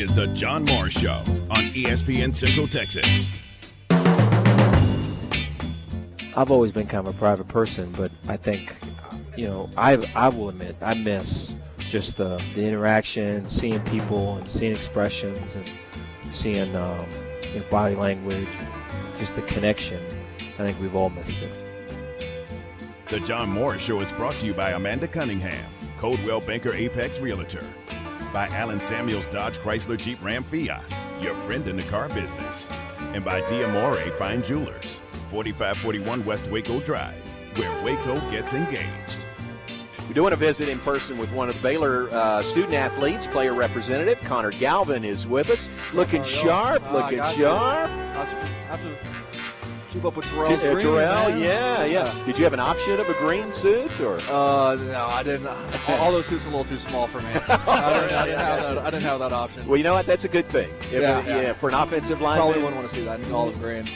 is The John Morris Show on ESPN Central Texas. I've always been kind of a private person, but I think, you know, I I will admit I miss just the the interaction, seeing people and seeing expressions and seeing um, you know, body language, just the connection. I think we've all missed it. The John Morris Show is brought to you by Amanda Cunningham, Coldwell Banker Apex Realtor, by Allen Samuels Dodge Chrysler Jeep Ram Fiat, your friend in the car business, and by Diamore Fine Jewelers, 4541 West Waco Drive, where Waco gets engaged. We're doing a visit in person with one of the Baylor uh, student athletes, player representative. Connor Galvin is with us, looking sharp, Uh, looking got you. Keep up with T- Terrell's uh, green, Terrell, man. yeah, yeah. Did you have an option of a green suit or? Uh, no, I didn't. All, those suits are a little too small for me. I, didn't, I, didn't have that, I didn't have that option. Well, you know what? That's a good thing. If Yeah, it- yeah. for an offensive line. Probably wouldn't want to see that in olive green.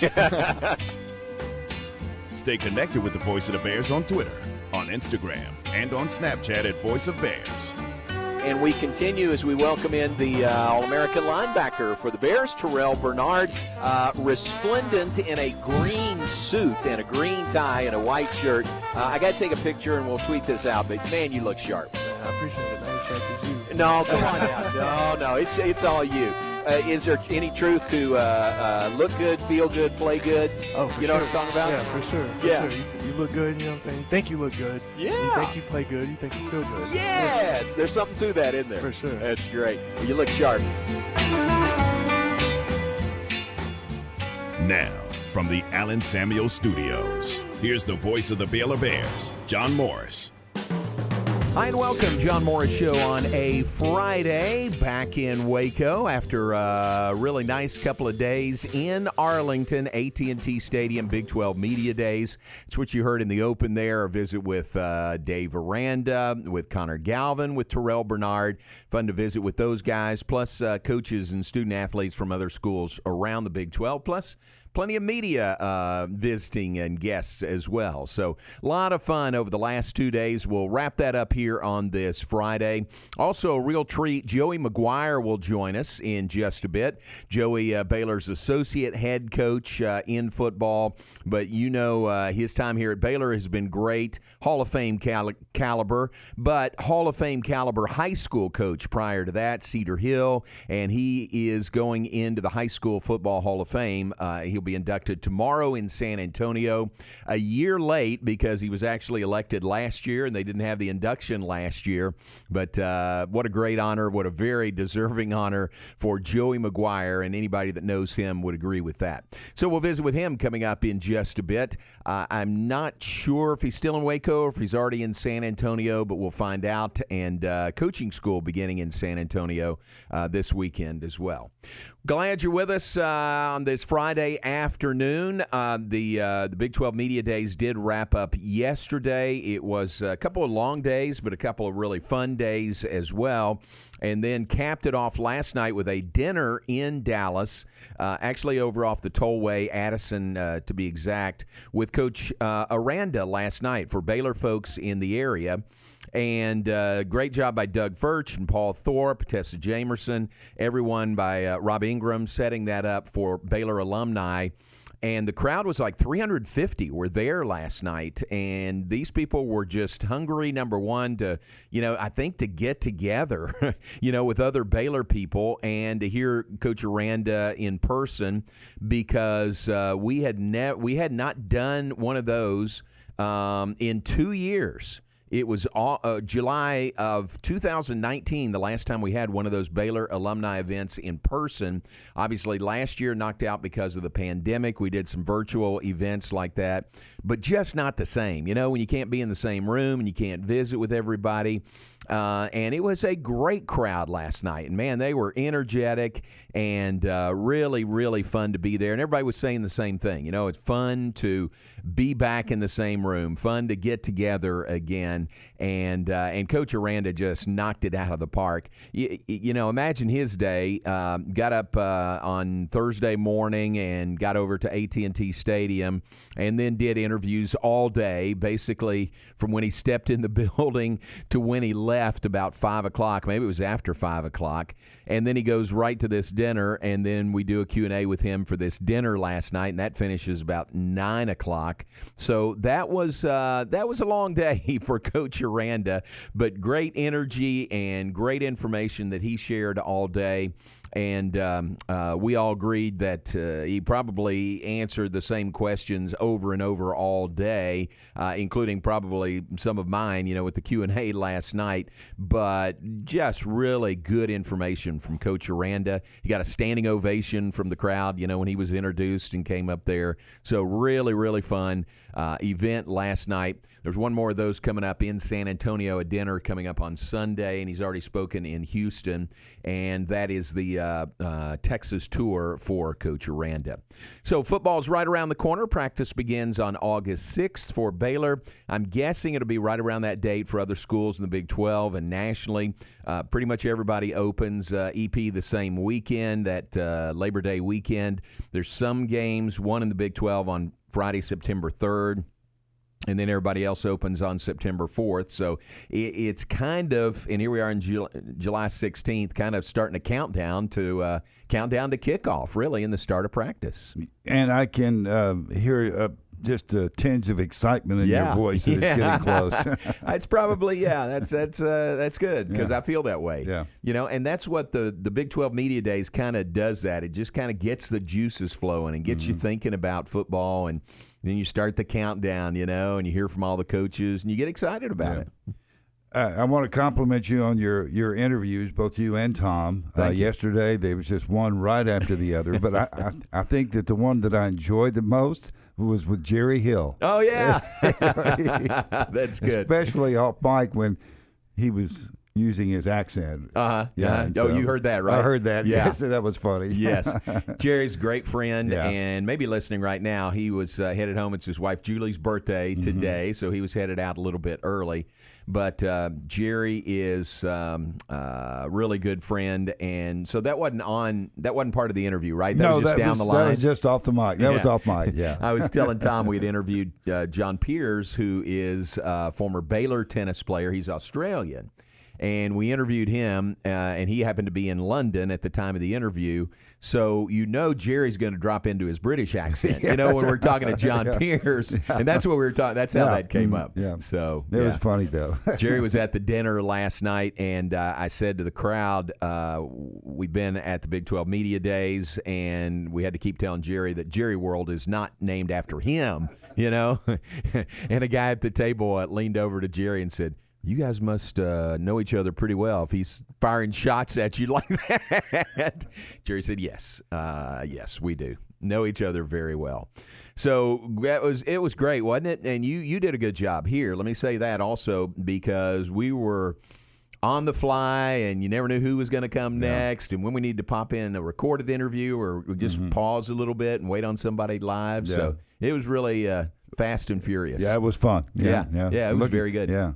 Stay connected with the Voice of the Bears on Twitter, on Instagram, and on Snapchat at Voice of Bears. And we continue as we welcome in the uh, All American linebacker for the Bears, Terrell Bernard, uh, resplendent in a green suit and a green tie and a white shirt. Uh, I got to take a picture and we'll tweet this out, but man, you look sharp. I appreciate it. Thanks, Chuck. You. No, come on now. No, no, it's it's all you. Uh, is there any truth to uh, uh, look good, feel good, play good? Oh, for You know sure. what I'm talking about? Yeah, for sure. For Yeah. sure. You, you look good, you know what I'm saying? You think you look good. Yeah. You think you play good. You think you feel good. Yes, there's something to that, isn't there? For sure. That's great. Well, you look sharp. Now, from the Allen Samuel Studios, here's the voice of the Baylor Bears, John Morris. Hi and welcome, John Morris Show on a Friday back in Waco after a really nice couple of days in Arlington, AT&T Stadium, Big 12 Media Days. It's what you heard in the open there. A visit with uh, Dave Aranda, with Connor Galvin, with Terrell Bernard. Fun to visit with those guys, plus uh, coaches and student athletes from other schools around the Big 12, plus plenty of media uh, visiting and guests as well. So, a lot of fun over the last two days. We'll wrap that up here on this Friday. Also, a real treat Joey McGuire will join us in just a bit. Joey, uh, Baylor's associate head coach uh, in football, but you know uh, his time here at Baylor has been great. Hall of Fame cal- caliber, but Hall of Fame caliber high school coach prior to that, Cedar Hill, and he is going into the High School Football Hall of Fame. Uh, he'll be inducted tomorrow in San Antonio, a year late because he was actually elected last year and they didn't have the induction last year. But uh, what a great honor! What a very deserving honor for Joey McGuire, and anybody that knows him would agree with that. So we'll visit with him coming up in just a bit. Uh, I'm not sure if he's still in Waco or if he's already in San Antonio, but we'll find out. And uh, coaching school beginning in San Antonio uh, this weekend as well. Glad you're with us uh, on this Friday afternoon. Uh, the uh, the Big 12 Media Days did wrap up yesterday. It was a couple of long days, but a couple of really fun days as well. And then capped it off last night with a dinner in Dallas, uh, actually over off the tollway, Addison uh, to be exact, with Coach uh, Aranda last night for Baylor folks in the area. And uh, great job by Doug Furch and Paul Thorpe, Tessa Jamerson, everyone by uh, Rob Ingram setting that up for Baylor alumni. And the crowd was like 350 were there last night. And these people were just hungry, number one, to, you know, I think to get together, you know, with other Baylor people and to hear Coach Aranda in person because uh, we had ne- we had not done one of those um, in two years. It was all, uh, July of 2019, the last time we had one of those Baylor alumni events in person. Obviously, last year knocked out because of the pandemic. We did some virtual events like that, but just not the same. You know, when you can't be in the same room and you can't visit with everybody. Uh, and it was a great crowd last night. And man, they were energetic and uh, really, really fun to be there. And everybody was saying the same thing. You know, it's fun to be back in the same room, fun to get together again. and uh, and Coach Aranda just knocked it out of the park. You, you know, imagine his day. Um, got up uh, on Thursday morning and got over to AT and T Stadium, and then did interviews all day, basically from when he stepped in the building to when he left about five o'clock. Maybe it was after five o'clock, and then he goes right to this dinner, and then we do a Q and A with him for this dinner last night, and that finishes about nine o'clock. So that was uh, that was a long day for Coach Aranda, but great energy and great information that he shared all day and um, uh, we all agreed that uh, he probably answered the same questions over and over all day, uh, including probably some of mine, you know, with the Q and A last night. But just really good information from Coach Aranda. He got a standing ovation from the crowd, you know, when he was introduced and came up there. So really, really fun uh, event last night. There's one more of those coming up in San Antonio, a dinner coming up on Sunday, and he's already spoken in Houston, and that is the uh, uh, Texas tour for Coach Aranda. So football's right around the corner. Practice begins on August 6th for Baylor. I'm guessing it'll be right around that date for other schools in the Big 12 and nationally. Uh, pretty much everybody opens uh, EP the same weekend, that uh, Labor Day weekend. There's some games, one in the Big 12 on Friday, September 3rd and then everybody else opens on September 4th. So it's kind of, and here we are in July 16th, kind of starting a countdown to uh, countdown to kickoff, really, in the start of practice. And I can uh, hear uh, just a tinge of excitement in yeah. your voice that yeah. it's getting close. it's probably yeah. That's that's uh, that's good because Yeah. I feel that way. Yeah. you know, and that's what the the Big Twelve Media Days kind of does. That it just kind of gets the juices flowing and gets Mm-hmm. you thinking about football, and then you start the countdown. You know, and you hear from all the coaches, and you get excited about Yeah. it. Uh, I want to compliment you on your, your interviews, both you and Tom. Uh, you. yesterday, there was just one right after the other, but I, I, I think that the one that I enjoyed the most was with Jerry Hill. Oh yeah, that's good. Especially off mic when he was using his accent. Uh huh. Yeah. Uh-huh. Oh, so- you heard that, right? I heard that. Yeah. Yes, that was funny. yes. Jerry's great friend Yeah. and maybe listening right now. He was uh, headed home. It's his wife Julie's birthday Mm-hmm. today, so he was headed out a little bit early. But uh, Jerry is um, uh, really good friend, and so that wasn't on. That wasn't part of the interview, right? That no, was just that down was, the That line. was just off the mic. That was off mic. Yeah. I was telling Tom we had interviewed uh, John Peers, who is a former Baylor tennis player. He's Australian. And we interviewed him, uh, and he happened to be in London at the time of the interview. So you know Jerry's going to drop into his British accent. You know when we're talking to John Peers, and that's what we were talking. That's how Yeah. that came Mm, up. yeah. So It yeah. was funny though. Jerry was at the dinner last night, and uh, I said to the crowd, uh, "We've been at the Big 12 Media Days, and we had to keep telling Jerry that Jerry World is not named after him, you know." and a guy at the table uh, leaned over to Jerry and said. You guys must uh, know each other pretty well if he's firing shots at you like that. Jerry said, "Yes, uh, yes, we do know each other very well." So that was it was great, wasn't it? And you you did a good job here. Let me say that also because we were on the fly and you never knew who was going to come next and when we need to pop in a recorded interview or just pause a little bit and wait on somebody live. So it was really uh, fast and furious. Yeah, it was fun. Yeah, yeah, it was very good. Yeah.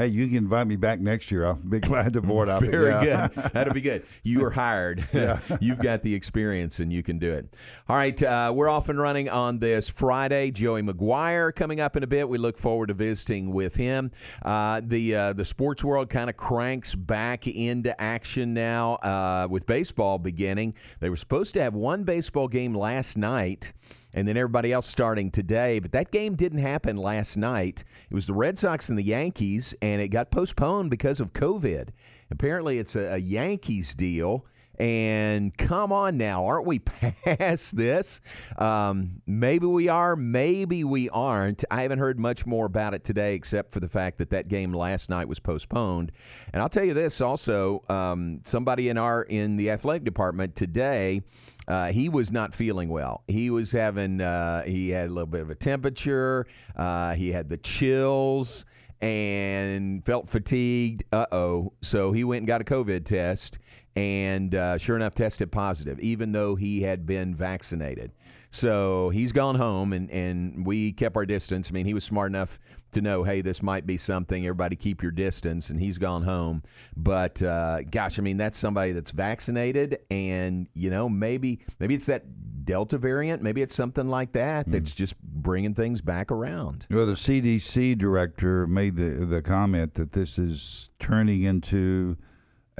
Hey, you can invite me back next year. I'll be glad to board up. Very yeah. good. That'll be good. You are hired. Yeah. You've got the experience and you can do it. All right. Uh, we're off and running on this Friday. Joey McGuire coming up in a bit. We look forward to visiting with him. Uh, the uh, the sports world kind of cranks back into action now uh, with baseball beginning. They were supposed to have one baseball game last night and then everybody else starting today. But that game didn't happen last night. It was the Red Sox and the Yankees, and it got postponed because of COVID. Apparently, it's a, a Yankees deal. And come on now, aren't we past this? Um, maybe we are, maybe we aren't. I haven't heard much more about it today, except for the fact that that game last night was postponed. And I'll tell you this also: um, somebody in our in the athletic department today uh, he was not feeling well. He was having, uh, he had a little bit of a temperature. Uh, he had the chills and felt fatigued. Uh oh. So he went and got a COVID test. And uh, sure enough, tested positive, even though he had been vaccinated. So he's gone home, and, and we kept our distance. I mean, he was smart enough to know, hey, this might be something. Everybody keep your distance, and he's gone home. But uh, gosh, I mean, that's somebody that's vaccinated, and you know, maybe maybe it's that Delta variant, maybe it's something like that that's just bringing things back around. Well, the CDC director made the the comment that this is turning into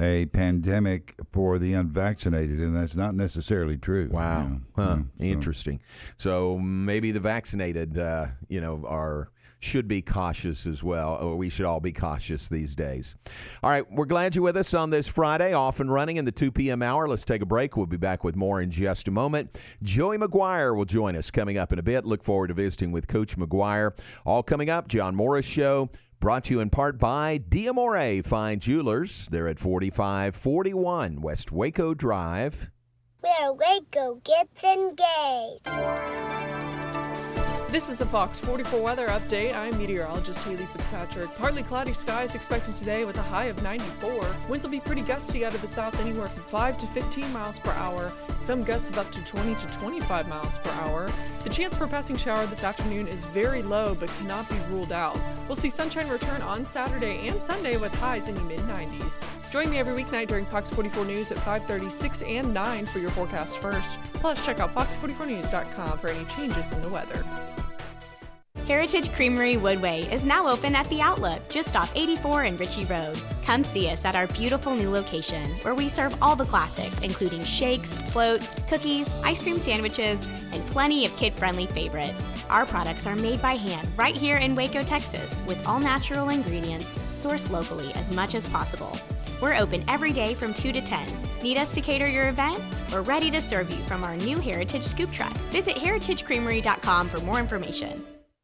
a pandemic for the unvaccinated, and that's not necessarily true. Wow. you know. Huh. Yeah, so- Interesting. So maybe the vaccinated, uh, you know, are should be cautious as well, or we should all be cautious these days. All right, we're glad you're with us on this Friday, off and running in the 2 p.m. hour. Let's take a break. We'll be back with more in just a moment. Joey McGuire will join us coming up in a bit. Look forward to visiting with Coach McGuire. All coming up, John Morris Show. Brought to you in part by Diamore Fine Jewelers. They're at 4541 West Waco Drive. Where Waco gets engaged. This is a Fox 44 weather update. I'm meteorologist Haley Fitzpatrick. Partly cloudy skies expected today with a high of 94. Winds will be pretty gusty out of the south, anywhere from 5 to 15 miles per hour. Some gusts of up to 20 to 25 miles per hour. The chance for a passing shower this afternoon is very low, but cannot be ruled out. We'll see sunshine return on Saturday and Sunday with highs in the mid 90s. Join me every weeknight during Fox 44 News at 5:30, 6, and 9 for your forecast first. Plus, check out fox44news.com for any changes in the weather. Heritage Creamery Woodway is now open at the Outlook, just off 84 and Ritchie Road. Come see us at our beautiful new location, where we serve all the classics, including shakes, floats, cookies, ice cream sandwiches, and plenty of kid friendly favorites. Our products are made by hand right here in Waco, Texas, with all natural ingredients sourced locally as much as possible. We're open every day from 2 to 10. Need us to cater your event? We're ready to serve you from our new Heritage Scoop Truck. Visit heritagecreamery.com for more information.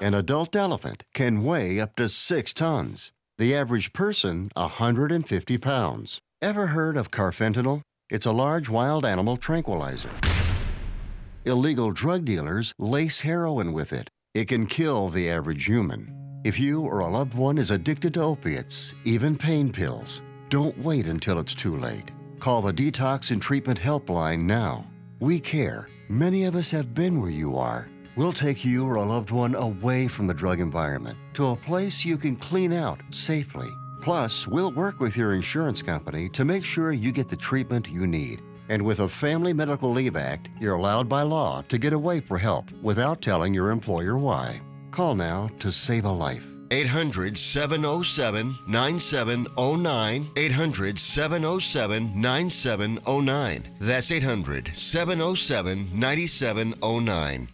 An adult elephant can weigh up to six tons. The average person, 150 pounds. Ever heard of carfentanil? It's a large wild animal tranquilizer. Illegal drug dealers lace heroin with it. It can kill the average human. If you or a loved one is addicted to opiates, even pain pills, don't wait until it's too late. Call the Detox and Treatment Helpline now. We care. Many of us have been where you are. We'll take you or a loved one away from the drug environment to a place you can clean out safely. Plus, we'll work with your insurance company to make sure you get the treatment you need. And with a Family Medical Leave Act, you're allowed by law to get away for help without telling your employer why. Call now to save a life. 800 707 9709. 800 707 9709. That's 800 707 9709.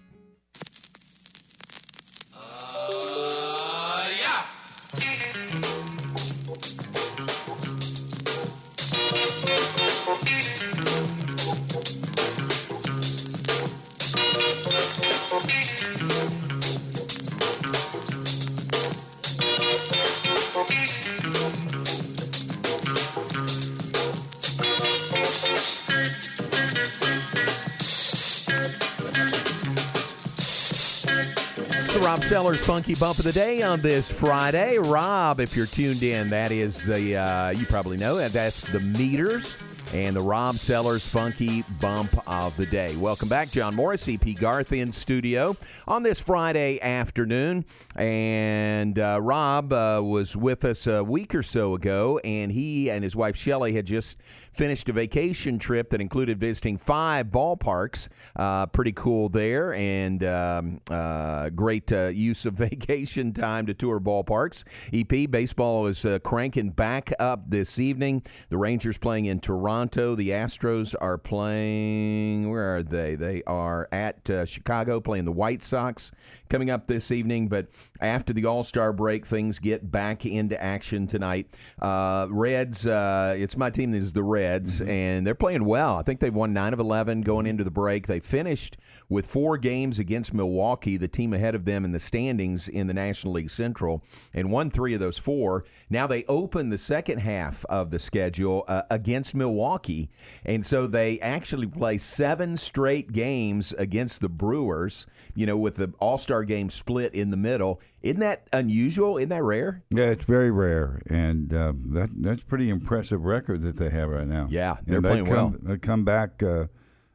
Rob Sellers Funky Bump of the Day on this Friday. Rob, if you're tuned in, that is the, uh, you probably know that that's the meters. And the Rob Sellers Funky Bump of the Day. Welcome back, John Morris, CP Garth in studio on this Friday afternoon. And uh, Rob uh, was with us a week or so ago, and he and his wife Shelly had just finished a vacation trip that included visiting five ballparks. Uh, pretty cool there, and um, uh, great uh, use of vacation time to tour ballparks. EP baseball is uh, cranking back up this evening. The Rangers playing in Toronto. The Astros are playing. Where are they? They are at uh, Chicago playing the White Sox coming up this evening. But after the All Star break, things get back into action tonight. Uh, Reds. Uh, it's my team. This is the Reds, and they're playing well. I think they've won nine of eleven going into the break. They finished with four games against Milwaukee, the team ahead of them in the standings in the National League Central, and won three of those four. Now they open the second half of the schedule uh, against Milwaukee, and so they actually play seven straight games against the Brewers. You know, with the All Star game split in the middle. Isn't that unusual? Isn't that rare? Yeah, it's very rare, and uh, that that's pretty impressive record that they have right now. Yeah, they're And they playing come, well. They come back uh,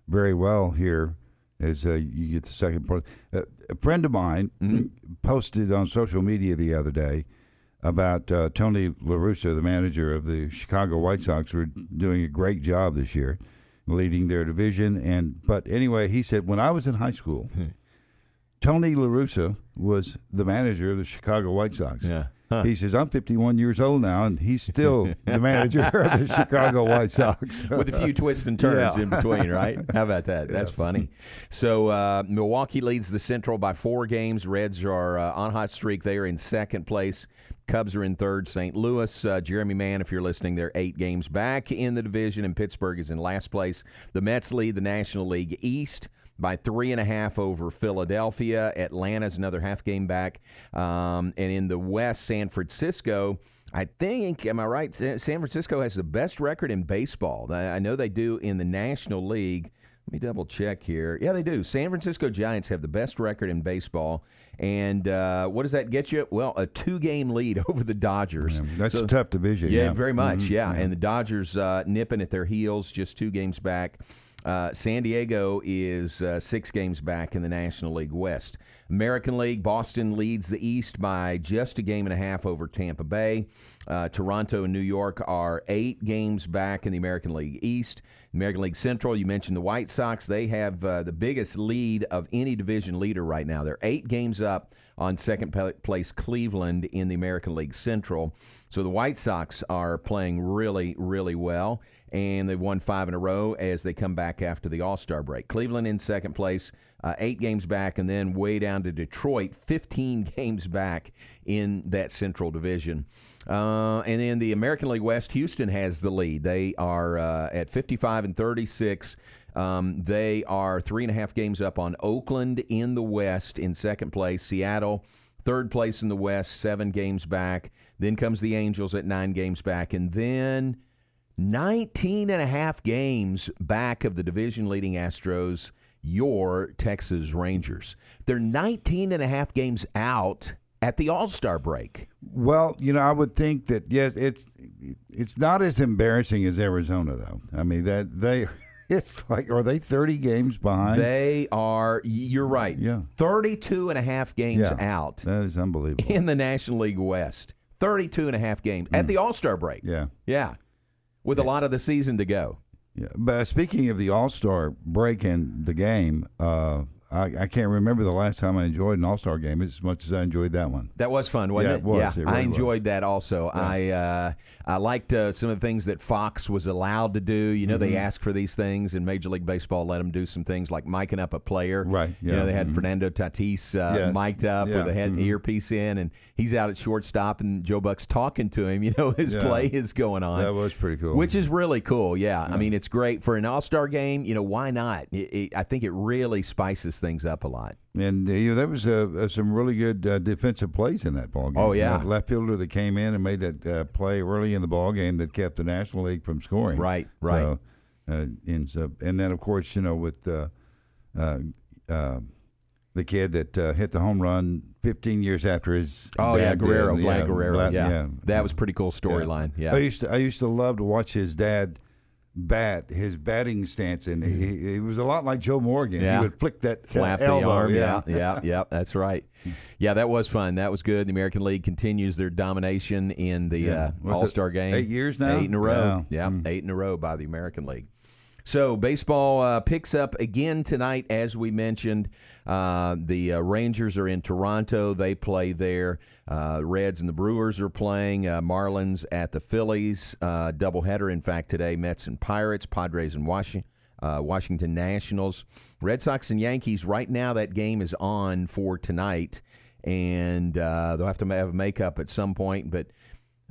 very well here as uh, you get the second part. Uh, a friend of mine Mm-hmm. posted on social media the other day about uh, Tony La Russa, the manager of the Chicago White Sox, who are doing a great job this year, leading their division. And but anyway, he said when I was in high school. Tony La Russa was the manager of the Chicago White Sox. Yeah. He says, I'm 51 years old now, and he's still the manager of the Chicago White Sox. with a few twists and turns Yeah. in between, right? How about that? That's funny. So uh, Milwaukee leads the Central by four games. Reds are uh, on hot streak. They are in second place. Cubs are in third. St. Louis, uh, Jeremy Mann, if you're listening, they're eight games back in the division, and Pittsburgh is in last place. The Mets lead the National League East by three and a half over Philadelphia. Atlanta's another half game back. Um, and in the West, San Francisco. I think, am I right? San Francisco has the best record in baseball. I know they do in the National League. Let me double check here. Yeah, they do. San Francisco Giants have the best record in baseball. And uh, what does that get you? Well, a two game lead over the Dodgers. That's So- a tough division. yeah, Yeah, very much. Mhm, Yeah. and the Dodgers uh, nipping at their heels, just two games back. Uh, San Diego is uh, six games back in the National League West. American League, Boston leads the East by just a game and a half over Tampa Bay. Uh, Toronto and New York are eight games back in the American League East. American League Central, you mentioned the White Sox. They have uh, the biggest lead of any division leader right now. They're eight games up on second place Cleveland in the American League Central. So the White Sox are playing really, really well, and they've won five in a row as they come back after the All Star break. Cleveland in second place, uh, eight games back, and then way down to Detroit, 15 games back in that Central Division. Uh, and in the American League West, Houston has the lead. They are uh, at 55 and 36. Um, they are three and a half games up on Oakland in the West in second place. Seattle, third place in the West, seven games back. Then comes the Angels at nine games back. And then 19 and a half games back of the division leading Astros, your Texas Rangers. They're 19 and a half games out at the All Star break. Well, you know, I would think that yes, it's it's not as embarrassing as Arizona though. I mean that they it's like are they 30 games behind? They are, you're right, Yeah. 32 and a half games Yeah. out that is unbelievable. in the National League West. 32 and a half games at mm. the All Star break. yeah. Yeah. With a lot of the season to go. Yeah, but speaking of the All Star break and the game, uh, I, I can't remember the last time I enjoyed an All Star game as much as I enjoyed that one. That was fun, wasn't Yeah, it? it was. Yeah, It I enjoyed was. that also. I uh, I liked uh, some of the things that Fox was allowed to do. You know, Mm-hmm. they asked for these things, and Major League Baseball let them do some things like miking up a player. Right, You know, they had mhm. Fernando Tatis uh, Yes, mic'd up yeah, with a head mhm. earpiece in, and he's out at shortstop, and Joe Buck's talking to him. You know, his Yeah. play is going on. That was pretty cool. Which is really cool. Yeah. I mean, it's great for an All Star game. You know, why not? It, it, I think it really spices things up a lot. And uh, you know there was uh, uh, some really good uh, defensive plays in that ball game. Oh, yeah. left fielder that came in and made that uh, play early in the ball game that kept the National League from scoring. Right, right. So, uh, and so, and then of course you know with uh, uh, uh, the kid that uh, hit the home run 15 years after his. Oh yeah, dad did. Guerrero, Vlad Yeah, Guerrero. Vlad- yeah. that was pretty cool storyline. Yeah, I used to I used to love to watch his dad bat, his batting stance, and he, he was a lot like Joe Morgan. Yeah. He would flick that uh, flap elbow. the arm. Yeah, Yeah, yeah, yeah. That's right. Yeah, that was fun. That was good. The American League continues their domination in the Yeah. uh, All Star game. eight years now? Eight in a row. Yeah. Yeah, eight in a row by the American League. So baseball uh, picks up again tonight, as we mentioned. Uh, the uh, Rangers are in Toronto. They play there. Uh, Reds and the Brewers are playing. Uh, Marlins at the Phillies. Uh, doubleheader, in fact, today. Mets and Pirates. Padres and Washington. Uh, Washington Nationals, Red Sox and Yankees. Right now, that game is on for tonight, and they'll have to have a makeup at some point. But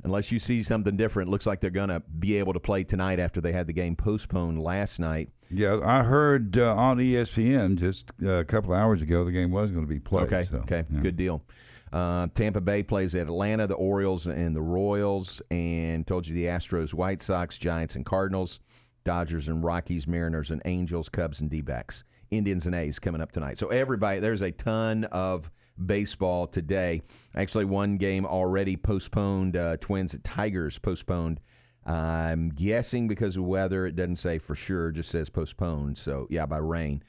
unless you see something different, looks like they're going to be able to play tonight after they had the game postponed last night. Yeah, I heard uh, on ESPN just uh, a couple of hours ago the game was going to be played. Okay, so, okay, yeah. good deal. Uh, Tampa Bay plays at Atlanta, the Orioles and the Royals, and told you the Astros, White Sox, Giants and Cardinals, Dodgers and Rockies, Mariners and Angels, Cubs and D-backs, Indians and A's coming up tonight. So everybody, there's a ton of baseball today. Actually, one game already postponed. Uh, Twins at Tigers postponed. I'm guessing because of weather. It doesn't say for sure. Just says postponed. So yeah, by rain.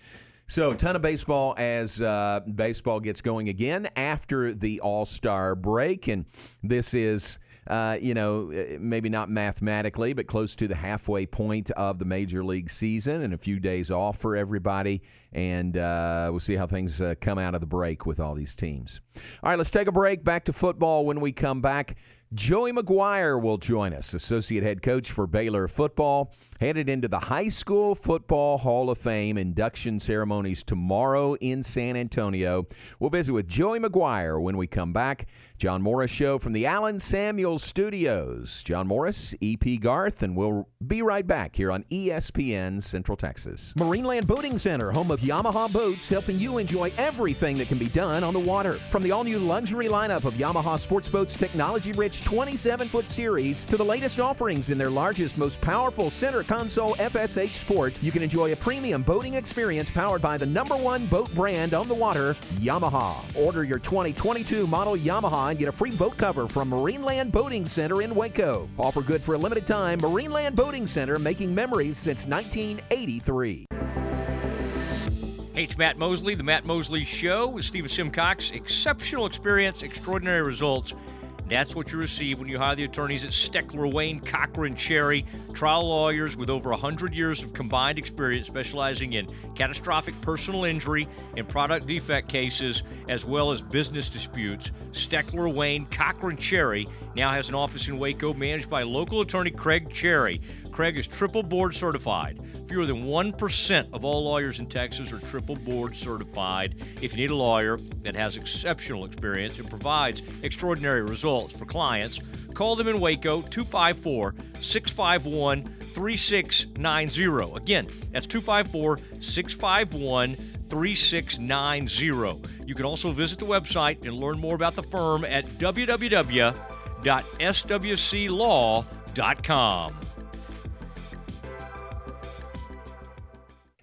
So, ton of baseball as uh, baseball gets going again after the All Star break. And this is, uh, you know, uh, maybe not mathematically, but close to the halfway point of the Major League season and a few days off for everybody. And uh, we'll see how things uh, come out of the break with all these teams. All right, let's take a break. Back to football when we come back. Joey McGuire will join us, associate head coach for Baylor football, headed into the High School Football Hall of Fame induction ceremonies tomorrow in San Antonio. We'll visit with Joey McGuire when we come back. John Morris Show from the Allen Samuels Studios. John Morris, CP Garth, and we'll be right back here on ESPN Central Texas. Marineland Boating Center, home of Yamaha boats, helping you enjoy everything that can be done on the water. From the all new luxury lineup of Yamaha sports boats, technology rich 27 foot series, to the latest offerings in their largest, most powerful center console FSH Sport, you can enjoy a premium boating experience powered by the number one boat brand on the water, Yamaha. Order your 2022 model Yamaha and get a free boat cover from Marineland Boating Center in Waco. Offer good for a limited time. Marineland Boating Center making memories since 1983. Hey, it's Matt Mosley, The Matt Mosley Show with Stephen Simcox. Exceptional experience, extraordinary results. That's what you receive when you hire the attorneys at Steckler, Wayne, Cochran, Cherry, trial lawyers with over 100 years of combined experience specializing in catastrophic personal injury and product defect cases, as well as business disputes. Steckler, Wayne, Cochran, Cherry now has an office in Waco managed by local attorney Craig Cherry. Craig is triple board certified. Fewer than 1% of all lawyers in Texas are triple board certified. If you need a lawyer that has exceptional experience and provides extraordinary results for clients, call them in Waco 254 651 3690. Again, that's 254 651 3690. You can also visit the website and learn more about the firm at www.swclaw.com.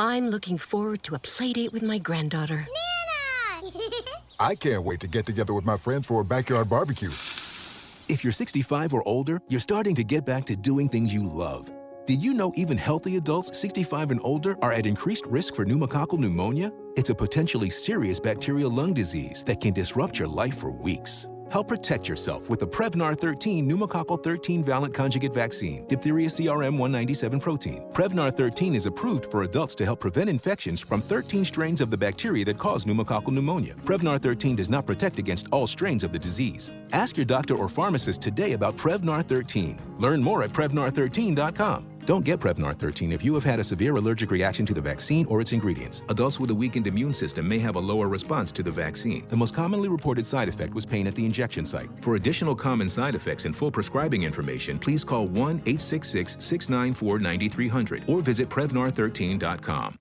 I'm looking forward to a play date with my granddaughter. Nana! I can't wait to get together with my friends for a backyard barbecue. If you're 65 or older, you're starting to get back to doing things you love. Did you know even healthy adults 65 and older are at increased risk for pneumococcal pneumonia? It's a potentially serious bacterial lung disease that can disrupt your life for weeks. Help protect yourself with the Prevnar 13 pneumococcal 13 valent conjugate vaccine, diphtheria CRM 197 protein. Prevnar 13 is approved for adults to help prevent infections from 13 strains of the bacteria that cause pneumococcal pneumonia. Prevnar 13 does not protect against all strains of the disease. Ask your doctor or pharmacist today about Prevnar 13. Learn more at Prevnar13.com. Don't get Prevnar 13 if you have had a severe allergic reaction to the vaccine or its ingredients. Adults with a weakened immune system may have a lower response to the vaccine. The most commonly reported side effect was pain at the injection site. For additional common side effects and full prescribing information, please call 1 866 694 9300 or visit Prevnar13.com.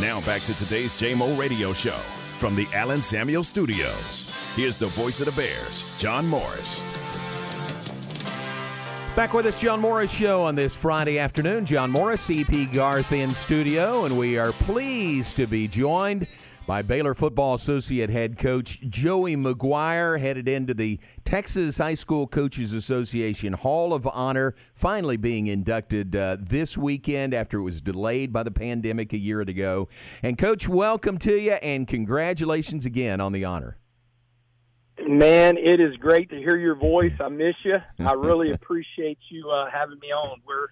Now back to today's JMO Radio Show from the Allen Samuel Studios. Here's the voice of the Bears, John Morris. Back with us, John Morris Show on this Friday afternoon. John Morris, CP Garth in studio, and we are pleased to be joined by Baylor football associate head coach Joey McGuire, headed into the Texas High School Coaches Association Hall of Honor, finally being inducted uh, this weekend after it was delayed by the pandemic a year ago. And, Coach, welcome to you and congratulations again on the honor. Man, it is great to hear your voice. I miss you. I really appreciate you uh, having me on. We're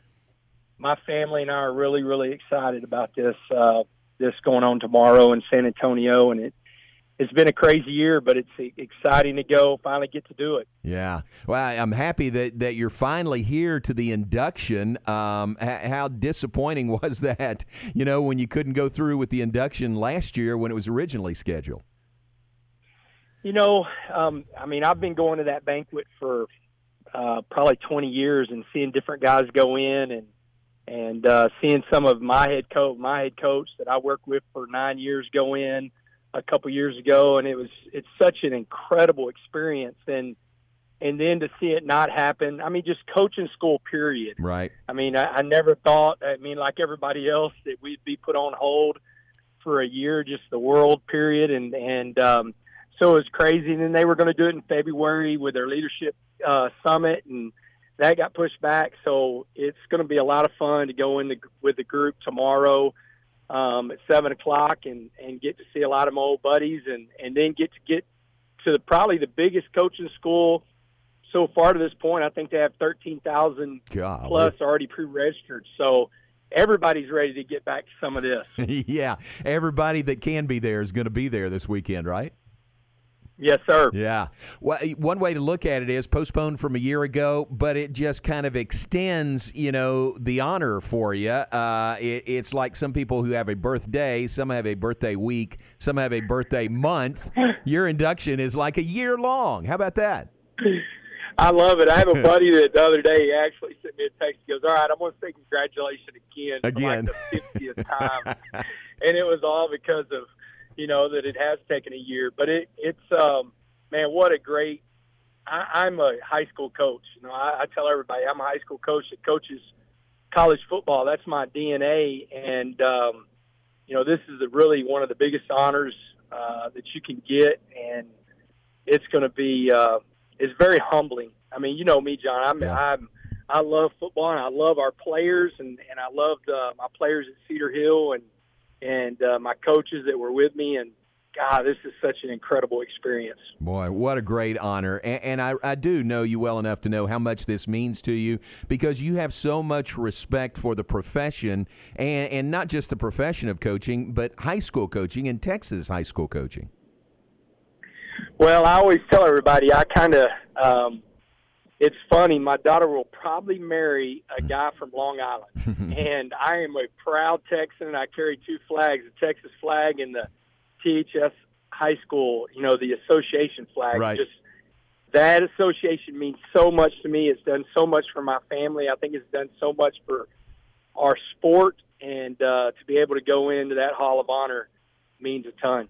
my family and I are really, really excited about this. Uh, this going on tomorrow in San Antonio, and it it's been a crazy year, but it's exciting to go finally get to do it. Yeah, well, I'm happy that that you're finally here to the induction. Um, how disappointing was that? You know, when you couldn't go through with the induction last year when it was originally scheduled. You know, um, I mean, I've been going to that banquet for uh, probably 20 years and seeing different guys go in and and uh, seeing some of my head coach, my head coach that I worked with for nine years, go in a couple years ago, and it was it's such an incredible experience. And and then to see it not happen, I mean, just coaching school, period. Right. I mean, I, I never thought. I mean, like everybody else, that we'd be put on hold for a year, just the world, period. And and um, so it was crazy. And then they were going to do it in February with their leadership uh, summit and that got pushed back. So it's going to be a lot of fun to go in the, with the group tomorrow um, at seven o'clock and and get to see a lot of my old buddies and and then get to get to the, probably the biggest coaching school so far to this point. I think they have thirteen thousand plus already pre-registered. So everybody's ready to get back to some of this. yeah, everybody that can be there is going to be there this weekend, right? Yes, sir. Yeah. Well, one way to look at it is postponed from a year ago, but it just kind of extends, you know, the honor for you. Uh, it, it's like some people who have a birthday, some have a birthday week, some have a birthday month. Your induction is like a year long. How about that? I love it. I have a buddy that the other day actually sent me a text. He goes, "All right, I'm going to say congratulations again, again, like the 50th time," and it was all because of you know that it has taken a year, but it it's um man, what a great. I, I'm a high school coach. You know, I, I tell everybody I'm a high school coach that coaches college football. That's my DNA, and um, you know this is a really one of the biggest honors uh, that you can get, and it's going to be uh, it's very humbling. I mean, you know me, John. I'm yeah. I'm I love football and I love our players and and I loved uh, my players at Cedar Hill and and uh, my coaches that were with me. And God, this is such an incredible experience. Boy, what a great honor. And, and I, I, do know you well enough to know how much this means to you because you have so much respect for the profession and, and not just the profession of coaching, but high school coaching and Texas high school coaching. Well, I always tell everybody I kind of um, it's funny. My daughter will probably marry a guy from Long Island, and I am a proud Texan. And I carry two flags: the Texas flag and the THS high school. You know, the association flag. Right. Just that association means so much to me. It's done so much for my family. I think it's done so much for our sport, and uh, to be able to go into that Hall of Honor means a ton.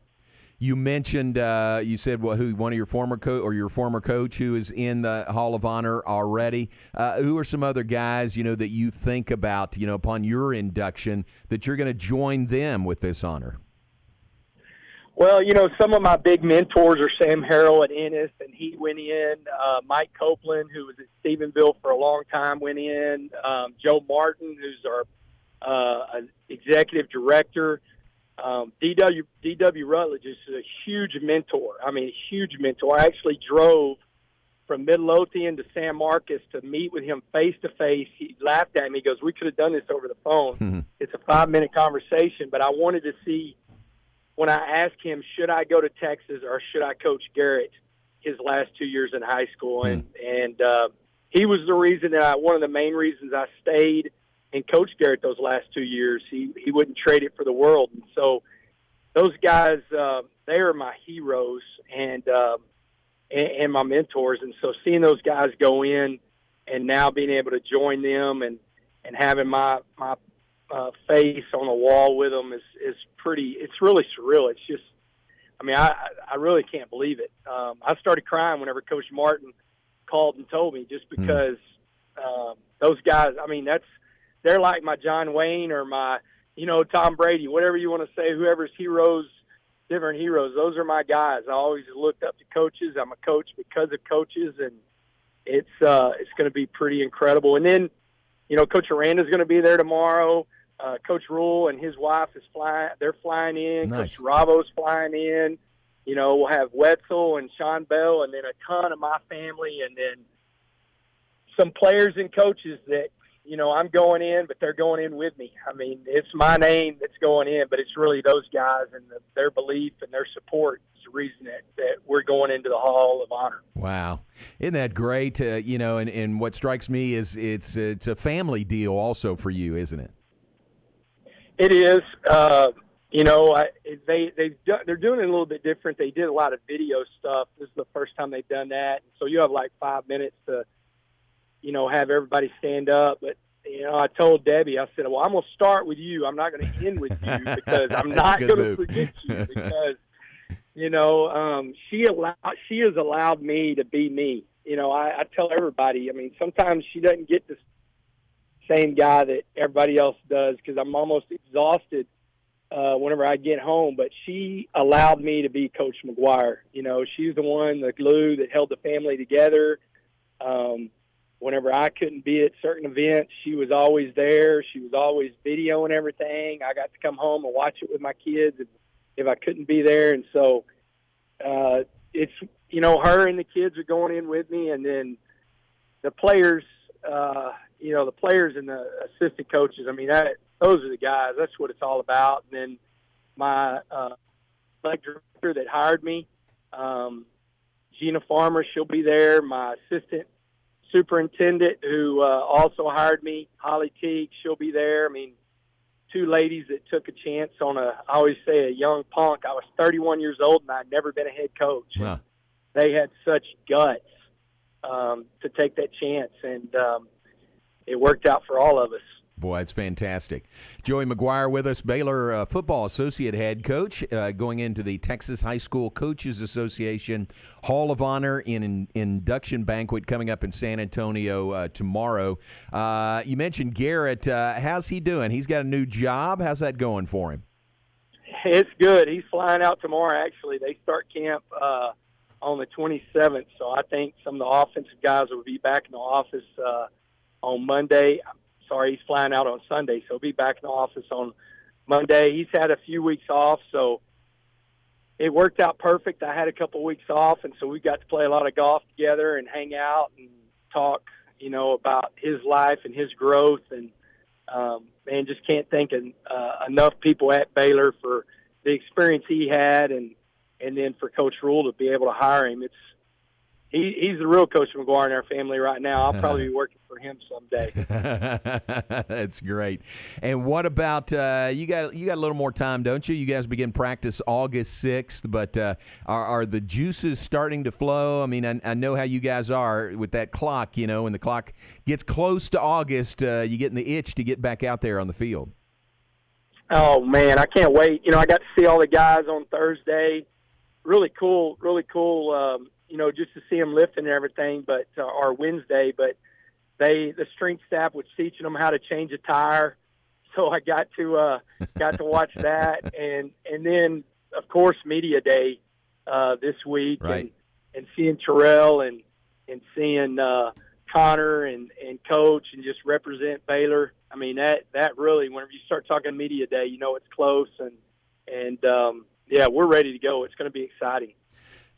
You mentioned uh, you said well, who one of your former coach or your former coach who is in the Hall of Honor already. Uh, who are some other guys you know that you think about you know upon your induction that you're going to join them with this honor? Well, you know, some of my big mentors are Sam Harrell at Ennis, and he went in. Uh, Mike Copeland, who was at Stephenville for a long time, went in. Um, Joe Martin, who's our uh, executive director. Um, DW DW Rutledge is a huge mentor. I mean, a huge mentor. I actually drove from Midlothian to San Marcos to meet with him face to face. He laughed at me. He goes, "We could have done this over the phone. Mm-hmm. It's a five minute conversation, but I wanted to see." When I asked him, should I go to Texas or should I coach Garrett his last two years in high school, and and uh, he was the reason that I, one of the main reasons I stayed and coached Garrett those last two years. He he wouldn't trade it for the world, and so those guys uh, they are my heroes and, uh, and and my mentors. And so seeing those guys go in and now being able to join them and and having my my uh, face on the wall with them is is pretty. It's really surreal. It's just. I mean, I I really can't believe it. Um, I started crying whenever Coach Martin called and told me, just because um, those guys. I mean, that's they're like my John Wayne or my you know Tom Brady, whatever you want to say. Whoever's heroes, different heroes. Those are my guys. I always looked up to coaches. I'm a coach because of coaches, and it's uh, it's going to be pretty incredible. And then, you know, Coach Aranda's going to be there tomorrow. Uh, Coach Rhule and his wife is flying. They're flying in. Nice. Coach Ravo's flying in. You know, we'll have Wetzel and Sean Bell, and then a ton of my family, and then some players and coaches that you know I'm going in, but they're going in with me. I mean, it's my name that's going in, but it's really those guys and the, their belief and their support is the reason that, that we're going into the Hall of Honor. Wow, isn't that great? Uh, you know, and, and what strikes me is it's it's a family deal also for you, isn't it? It is. Uh, you know, I, they they they're doing it a little bit different. They did a lot of video stuff. This is the first time they've done that, so you have like five minutes to, you know, have everybody stand up. But you know, I told Debbie, I said, "Well, I'm going to start with you. I'm not going to end with you because I'm not going to forget you because." You know, um, she allowed she has allowed me to be me. You know, I, I tell everybody. I mean, sometimes she doesn't get the same guy that everybody else does because I'm almost exhausted uh, whenever I get home. But she allowed me to be Coach McGuire. You know, she's the one, the glue that held the family together. Um, whenever I couldn't be at certain events, she was always there. She was always videoing everything. I got to come home and watch it with my kids if, if I couldn't be there. And so uh, it's, you know, her and the kids are going in with me. And then the players, uh, you know, the players and the assistant coaches, I mean, that, those are the guys. That's what it's all about. And then my uh, director that hired me, um, Gina Farmer, she'll be there. My assistant superintendent who uh, also hired me, Holly Teague, she'll be there. I mean, two ladies that took a chance on a, I always say a young punk. I was 31 years old and I'd never been a head coach. Wow. They had such guts um, to take that chance, and um, it worked out for all of us. Boy, it's fantastic. Joey McGuire with us, Baylor uh, football associate head coach, uh, going into the Texas High School Coaches Association Hall of Honor in an induction banquet coming up in San Antonio uh, tomorrow. Uh, you mentioned Garrett. Uh, how's he doing? He's got a new job. How's that going for him? It's good. He's flying out tomorrow. Actually, they start camp uh, on the 27th, so I think some of the offensive guys will be back in the office on Monday. Sorry, he's flying out on Sunday, so he'll be back in the office on Monday. He's had a few weeks off, so it worked out perfect. I had a couple weeks off, and so we got to play a lot of golf together and hang out and talk, you know, about his life and his growth. And um, man, just can't thank en- uh, enough people at Baylor for the experience he had, and and then for Coach Rhule to be able to hire him. It's he, he's the real Coach McGuire in our family right now. I'll probably be working for him someday. That's great. And what about uh, you? Got you got a little more time, don't you? You guys begin practice August sixth, but uh, are, are the juices starting to flow? I mean, I, I know how you guys are with that clock. You know, when the clock gets close to August, uh, you getting the itch to get back out there on the field. Oh man, I can't wait. You know, I got to see all the guys on Thursday. really cool, really cool. Um, you know, just to see them lifting and everything. But uh, our Wednesday, but they the strength staff was teaching them how to change a tire. So I got to uh, got to watch that, and and then of course media day uh, this week, Right. and and seeing Terrel and and seeing uh, Connor and and coach and just represent Baylor. I mean that that really whenever you start talking media day, you know it's close and and um, yeah, we're ready to go. It's going to be exciting.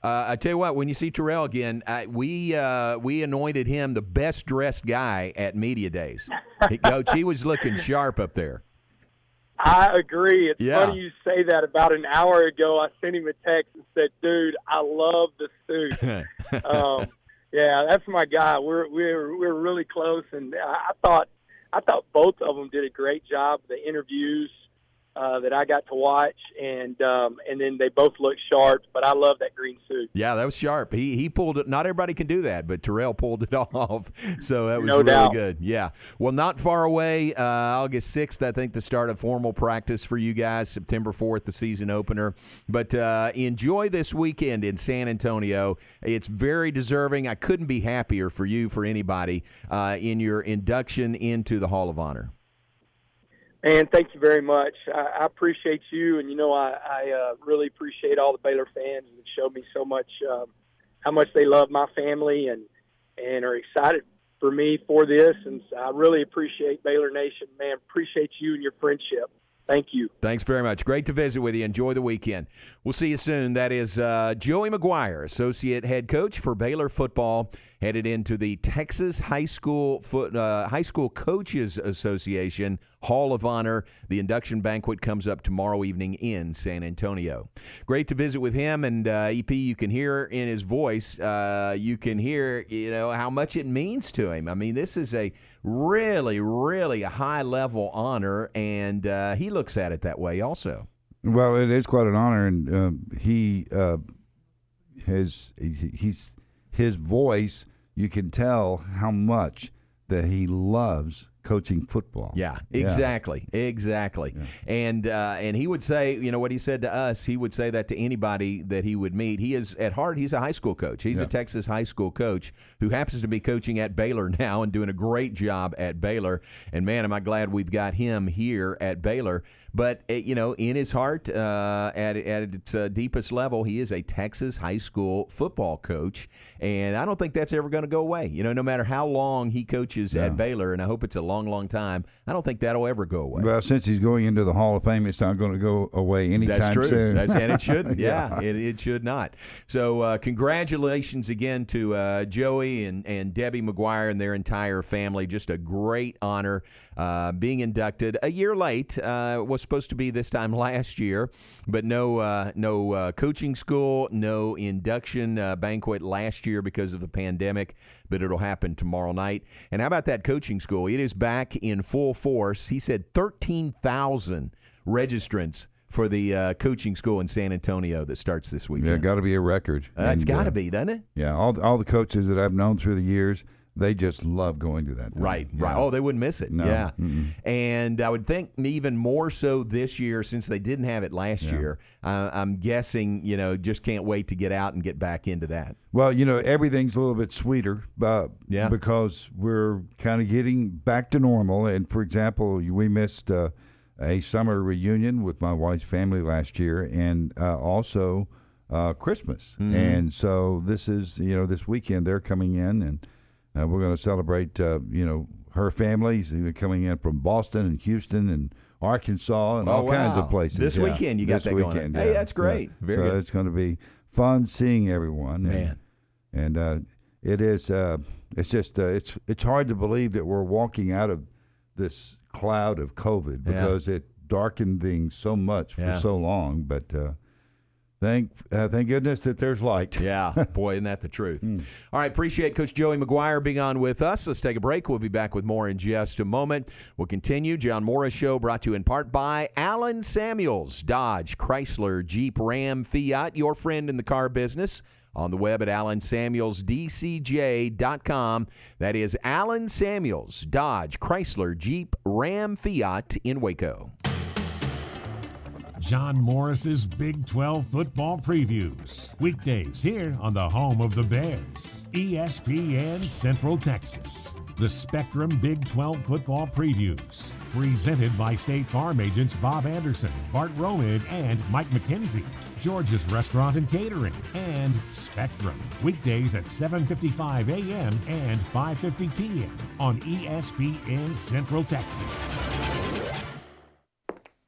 Uh, I tell you what, when you see Terrel again, I, we uh, we anointed him the best dressed guy at media days. He- Coach, he was looking sharp up there. I agree. It's Yeah. funny you say that. About an hour ago, I sent him a text and said, "Dude, I love the suit." um, yeah, that's my guy. We're we're we're really close, and I, I thought I thought both of them did a great job. The interviews uh, that I got to watch, and um, and then they both look sharp. But I love that green suit. Yeah, that was sharp. He he pulled it. Not everybody can do that, but Terrel pulled it off. So that was No really doubt. good. Yeah. Well, not far away. Uh, August sixth, I think, the start of formal practice for you guys. September fourth, the season opener. But uh, enjoy this weekend in San Antonio. It's very deserving. I couldn't be happier for you, for anybody, uh, in your induction into the Hall of Honor. Man, thank you very much. I, I appreciate you, and you know I, I uh, really appreciate all the Baylor fans that showed me so much um, how much they love my family and and are excited for me for this. And so I really appreciate Baylor Nation, man. Appreciate you and your friendship. Thank you. Thanks very much. Great to visit with you. Enjoy the weekend. We'll see you soon. That is uh, Joey McGuire, associate head coach for Baylor football, headed into the Texas High School Foot uh, High School Coaches Association Hall of Honor. The induction banquet comes up tomorrow evening in San Antonio. Great to visit with him, and uh, EP. You can hear in his voice. Uh, you can hear you know how much it means to him. I mean, this is a really, really a high level honor, and uh, he looks at it that way also. Well, it is quite an honor, and um, he uh, has he- he's his voice. You can tell how much that he loves coaching football. Yeah, exactly, exactly. And uh, and he would say, you know, what he said to us, he would say that to anybody that he would meet. He is at heart, he's a high school coach. He's Yeah. a Texas high school coach who happens to be coaching at Baylor now and doing a great job at Baylor. And man, am I glad we've got him here at Baylor. But uh, you know, in his heart, uh, at at its uh, deepest level, he is a Texas high school football coach, and I don't think that's ever going to go away. You know, no matter how long he coaches Yeah. at Baylor, and I hope it's a long, long time. I don't think that'll ever go away. Well, since he's going into the Hall of Fame, it's not going to go away anytime That's true. soon. That's, and it shouldn't. Yeah, It, it should not. So, uh, congratulations again to uh, Joey and, and Debbie McGuire and their entire family. Just a great honor uh, being inducted a year late. Uh, it was supposed to be this time last year, but no uh, no uh, coaching school, no induction uh, banquet last year because of the pandemic. But it'll happen tomorrow night. And how about that coaching school? It is back in full force. He said thirteen thousand registrants for the uh, coaching school in San Antonio that starts this weekend. Yeah, got to be a record. Uh, it's got to uh, be, doesn't it? Yeah, all all the coaches that I've known through the years, they just love going to that. thing. Right, Yeah. right. Oh, they wouldn't miss it. No. Yeah. Mm-mm. And I would think even more so this year since they didn't have it last Yeah. year. Uh, I'm guessing, you know, just can't wait to get out and get back into that. Well, you know, everything's a little bit sweeter, uh, Yeah. because we're kind of getting back to normal. And for example, we missed uh, a summer reunion with my wife's family last year, and uh, also uh, Christmas. Mhm. And so this is, you know, this weekend they're coming in, and uh, we're going to celebrate, uh, you know, her families. They're coming in from Boston and Houston and Arkansas and Oh, all kinds of places. This Yeah. weekend you got This that going weekend, Hey, yeah. that's So- great. Very so good. it's going to be fun seeing everyone. and- Man. and uh, it is uh, it's just uh, it's it's hard to believe that we're walking out of this cloud of COVID Yeah. because it darkened things so much for Yeah. so long. But uh, thank uh, thank goodness that there's light. Yeah, boy, isn't that the truth? All right, appreciate Coach Joey McGuire being on with us. Let's take a break. We'll be back with more in just a moment. We'll continue. John Morris Show brought to you in part by Allen Samuels, Dodge, Chrysler, Jeep, Ram, Fiat, your friend in the car business. On the web at AllenSamuelsDCJ.com. That is Allen Samuels, Dodge, Chrysler, Jeep, Ram, Fiat in Waco. John Morris's Big 12 football previews. Weekdays here on the home of the Bears, ESPN Central Texas. The Spectrum Big 12 football previews. Presented by State Farm agents Bob Anderson, Bart Romid, and Mike McKenzie. George's Restaurant and Catering, and Spectrum. Weekdays at 7:55 a.m. and 5:50 p.m. on ESPN Central Texas.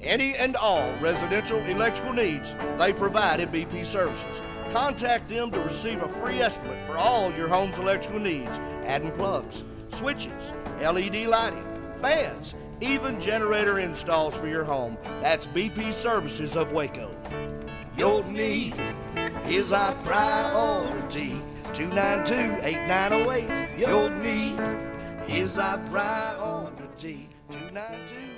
Any and all residential electrical needs, they provide at BP Services. Contact them to receive a free estimate for all your home's electrical needs, adding plugs, switches, LED lighting, fans, even generator installs for your home. That's BP Services of Waco. Your need is our priority. 292-8908. Your need is our priority. 292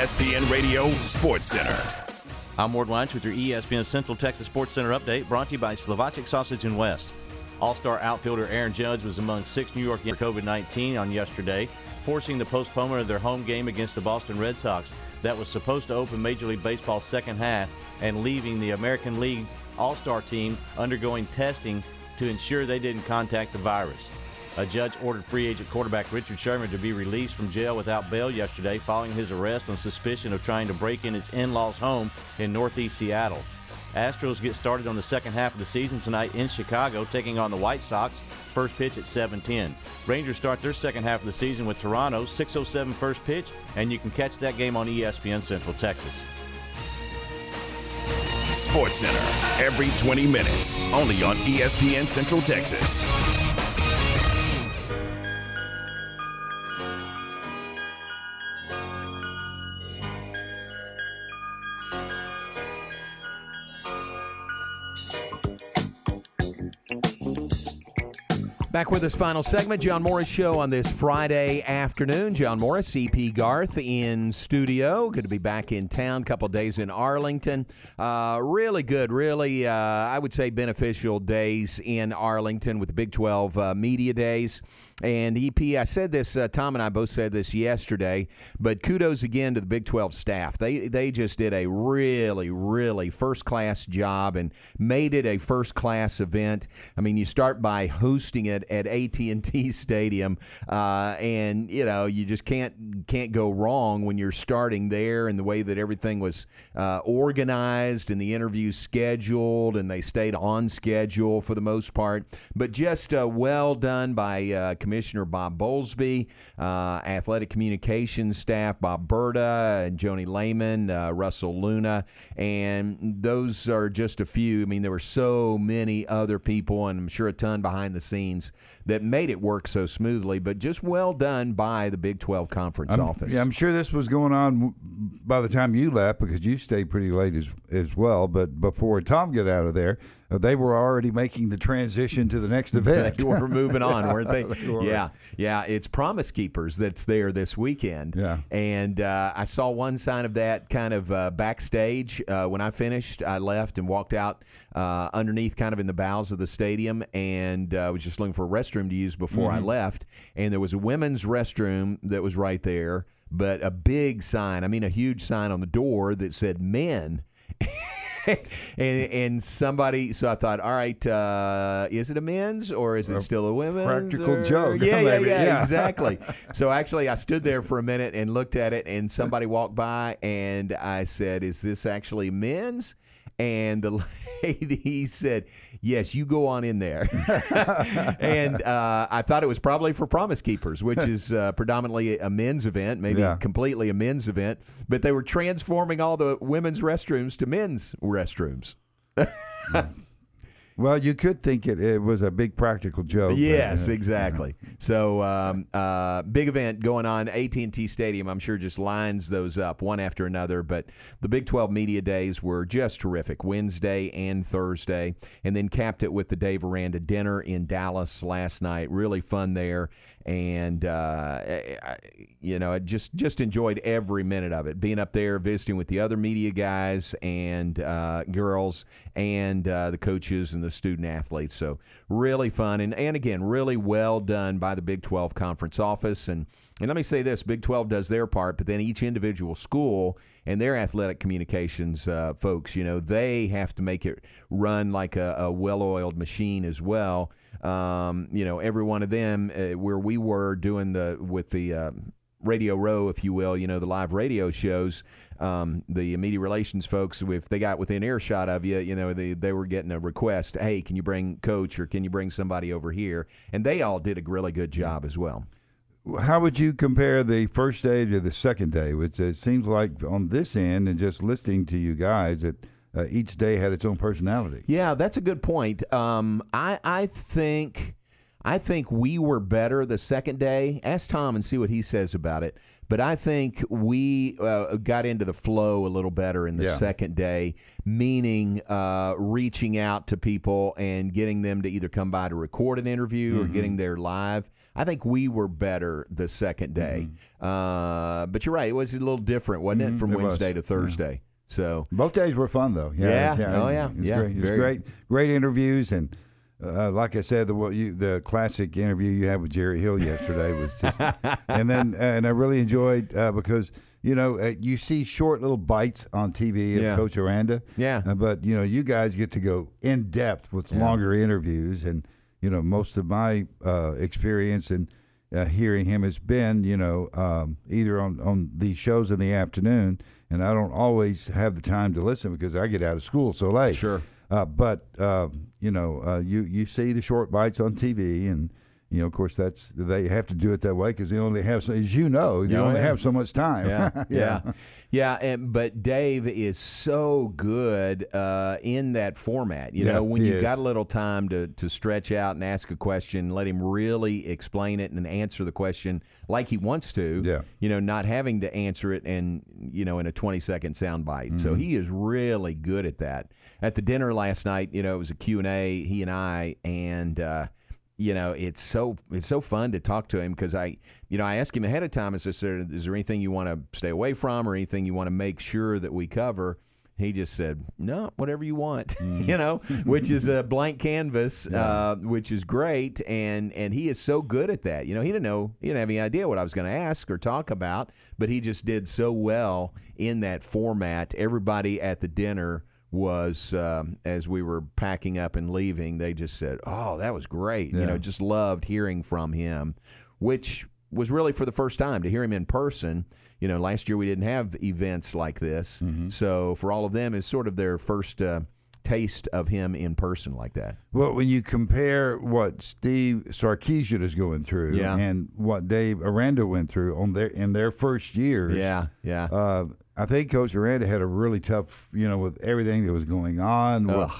ESPN Radio Sports Center. I'm Ward Weitz with your ESPN Central Texas Sports Center update brought to you by Slovacek Sausage and West. All star outfielder Aaron Judge was among six New York for COVID 19 on yesterday, forcing the postponement of their home game against the Boston Red Sox that was supposed to open Major League Baseball's second half and leaving the American League All Star team undergoing testing to ensure they didn't contact the virus. A judge ordered free agent quarterback Richard Sherman to be released from jail without bail yesterday following his arrest on suspicion of trying to break in his in law's home in northeast Seattle. Astros get started on the second half of the season tonight in Chicago, taking on the White Sox. First pitch at 7:10. Rangers start their second half of the season with Toronto, 6:07 first pitch, and you can catch that game on ESPN Central Texas. Sports Center every 20 minutes, only on ESPN Central Texas. Back with this final segment, John Morris Show on this Friday afternoon. John Morris, CP Garth in studio. Good to be back in town. Couple days in Arlington. Uh, really good, really, uh, I would say beneficial days in Arlington with the Big 12 uh, media days. And EP, I said this, uh, Tom and I both said this yesterday, but kudos again to the Big 12 staff. They they just did a really, really first class job and made it a first class event. I mean, you start by hosting it at AT&T Stadium, uh, and you know you just can't can't go wrong when you're starting there and the way that everything was uh, organized and the interviews scheduled and they stayed on schedule for the most part. But just uh, well done by uh, Commissioner Bob Bowlesby, uh, athletic communications staff Bob Burda and Joni Lehman, uh, Russell Luna, and those are just a few. I mean, there were so many other people, and I'm sure a ton behind the scenes that made it work so smoothly. But just well done by the Big 12 conference I'm, office. Yeah, I'm sure this was going on by the time you left because you stayed pretty late as as well. But before Tom got out of there, uh, they were already making the transition to the next event. they were moving on, weren't they? They were. Yeah, yeah. It's Promise Keepers that's there this weekend. Yeah. And uh, I saw one sign of that kind of uh, backstage. Uh, when I finished, I left and walked out uh, underneath, kind of in the bowels of the stadium, and uh, was just looking for a restroom to use before I Mhm. left. And there was a women's restroom that was right there, but a big sign. I mean, a huge sign on the door that said men. and and somebody. So I thought, all right, uh, is it a men's or is it still a women's? practical or- joke, Yeah, yeah, yeah, yeah. exactly. so actually, I stood there for a minute and looked at it, and somebody walked by, and I said, "Is this actually men's?" And the lady said, "Yes, you go on in there." and uh, I thought it was probably for Promise Keepers, which is uh, predominantly a men's event, maybe Yeah. completely a men's event. But they were transforming all the women's restrooms to men's restrooms. Well, you could think it, it was a big practical joke. but, Yes, uh, exactly. So, um, uh, big event going on. AT and T Stadium, I'm sure, just lines those up one after another. But the Big 12 media days were just terrific. Wednesday and Thursday, and then capped it with the Dave Aranda dinner in Dallas last night. Really fun there, and uh, you know, I just just enjoyed every minute of it. Being up there, visiting with the other media guys and uh, girls, and uh, the coaches and the student athletes. So really fun, and and again, really well done by the Big 12 conference office. And and let me say this: Big 12 does their part, but then each individual school and their athletic communications uh, folks, you know, they have to make it run like a, a well-oiled machine as well. Um, you know, every one of them, uh, where we were doing the with the uh, Radio Row, if you will, you know, the live radio shows. Um, the media relations folks, if they got within earshot of you, you know, they, they were getting a request, hey, can you bring coach or can you bring somebody over here? And they all did a really good job as well. How would you compare the first day to the second day? Which it seems like on this end, and just listening to you guys, that uh, each day had its own personality. Yeah, that's a good point. Um, I I think I think we were better the second day. Ask Tom and see what he says about it. But I think we uh, got into the flow a little better in the Yeah. second day, meaning uh, reaching out to people and getting them to either come by to record an interview or Mhm. getting there live. I think we were better the second day. Uh, but you're right; it was a little different, wasn't it, Mhm, from it was. Wednesday to Yeah. So Both days were fun though. Yeah. it was- Oh, yeah. it was Yeah. great. It was great, great interviews, and uh, like I said, the you, the classic interview you had with Jerry Hill yesterday was just, and then and I really enjoyed uh, because you know uh, you see short little bites on TV of Yeah. Coach Aranda, Yeah. uh, but you know you guys get to go in depth with Yeah. longer interviews, and you know most of my uh, experience and. Uh, hearing him has been, you know, um, either on, on these shows in the afternoon, and I don't always have the time to listen because I get out of school so late. Sure. Uh, but uh, you know, uh, you you see the short bites on TV, and you know, of course, that's they have to do it that way because they only have, so, as you know, they Oh, only yeah. have so much time. Yeah, yeah, yeah. And but Dave is so good uh, in that format. You Yeah, know, when you is. got a little time to to stretch out and ask a question, let him really explain it and answer the question like he wants to. Yeah. You know, not having to answer it and you know in a twenty second sound bite. So he is really good at that. At the dinner last night, you know, it was a Q and A. He and I and. Uh, you know, it's so it's so fun to talk to him because I, you know, I asked him ahead of time. Is there is there anything you want to stay away from or anything you want to make sure that we cover? He just said, "No, whatever you want," you know, which is a blank canvas, uh, which is great, and and he is so good at that. You know, he didn't know, he didn't have any idea what I was going to ask or talk about, but he just did so well in that format. Everybody at the dinner was um, as we were packing up and leaving they just said oh that was great. You know just loved hearing from him which was really for the first time to hear him in person. You know last year we didn't have events like this. So for all of them it's sort of their first uh, taste of him in person like that. Well, when you compare what Steve Sarkisian is going through Yeah. and what Dave Aranda went through on their in their first years, Yeah, yeah. Uh, I think Coach Aranda had a really tough, you know, with everything that was going on. What,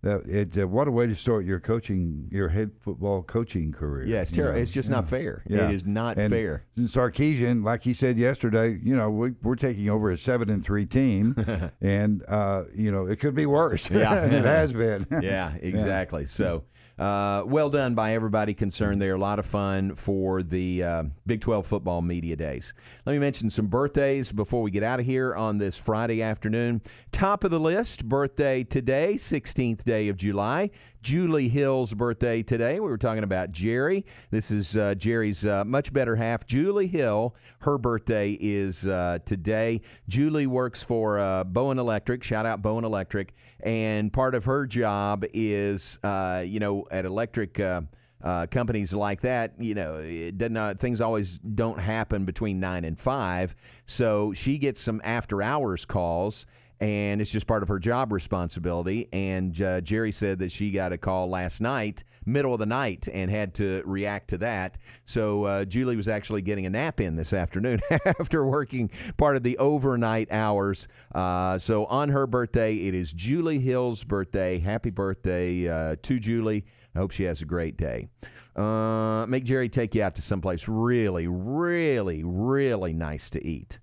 that, it, uh, what a way to start your coaching, your head football coaching career. Yeah, it's you terrible. know? It's just not fair. Yeah. It is not And fair. Sarkisian, like he said yesterday, you know, we, we're taking over a seven and three team, and uh, you know, it could be worse. Yeah, it has been. yeah, exactly. So, uh, well done by everybody concerned there. A lot of fun for the uh, Big 12 football media days. Let me mention some birthdays before we get out of here on this Friday afternoon. Top of the list, birthday today, 16th day of July. Julie Hill's birthday today. We were talking about Jerry. This is uh, Jerry's uh, much better half, Julie Hill. Her birthday is uh, today. Julie works for uh, Bowen Electric. Shout out Bowen Electric. And part of her job is, uh, you know, at electric. Uh, uh, companies like that, you know, it does not, things always don't happen between nine and five. So she gets some after hours calls, and it's just part of her job responsibility. And uh, Jerry said that she got a call last night, middle of the night, and had to react to that. So uh, Julie was actually getting a nap in this afternoon after working part of the overnight hours. Uh, so on her birthday, it is Julie Hill's birthday. Happy birthday uh, to Julie. I hope she has a great day. Uh, make Jerry take you out to someplace really, really, really nice to eat.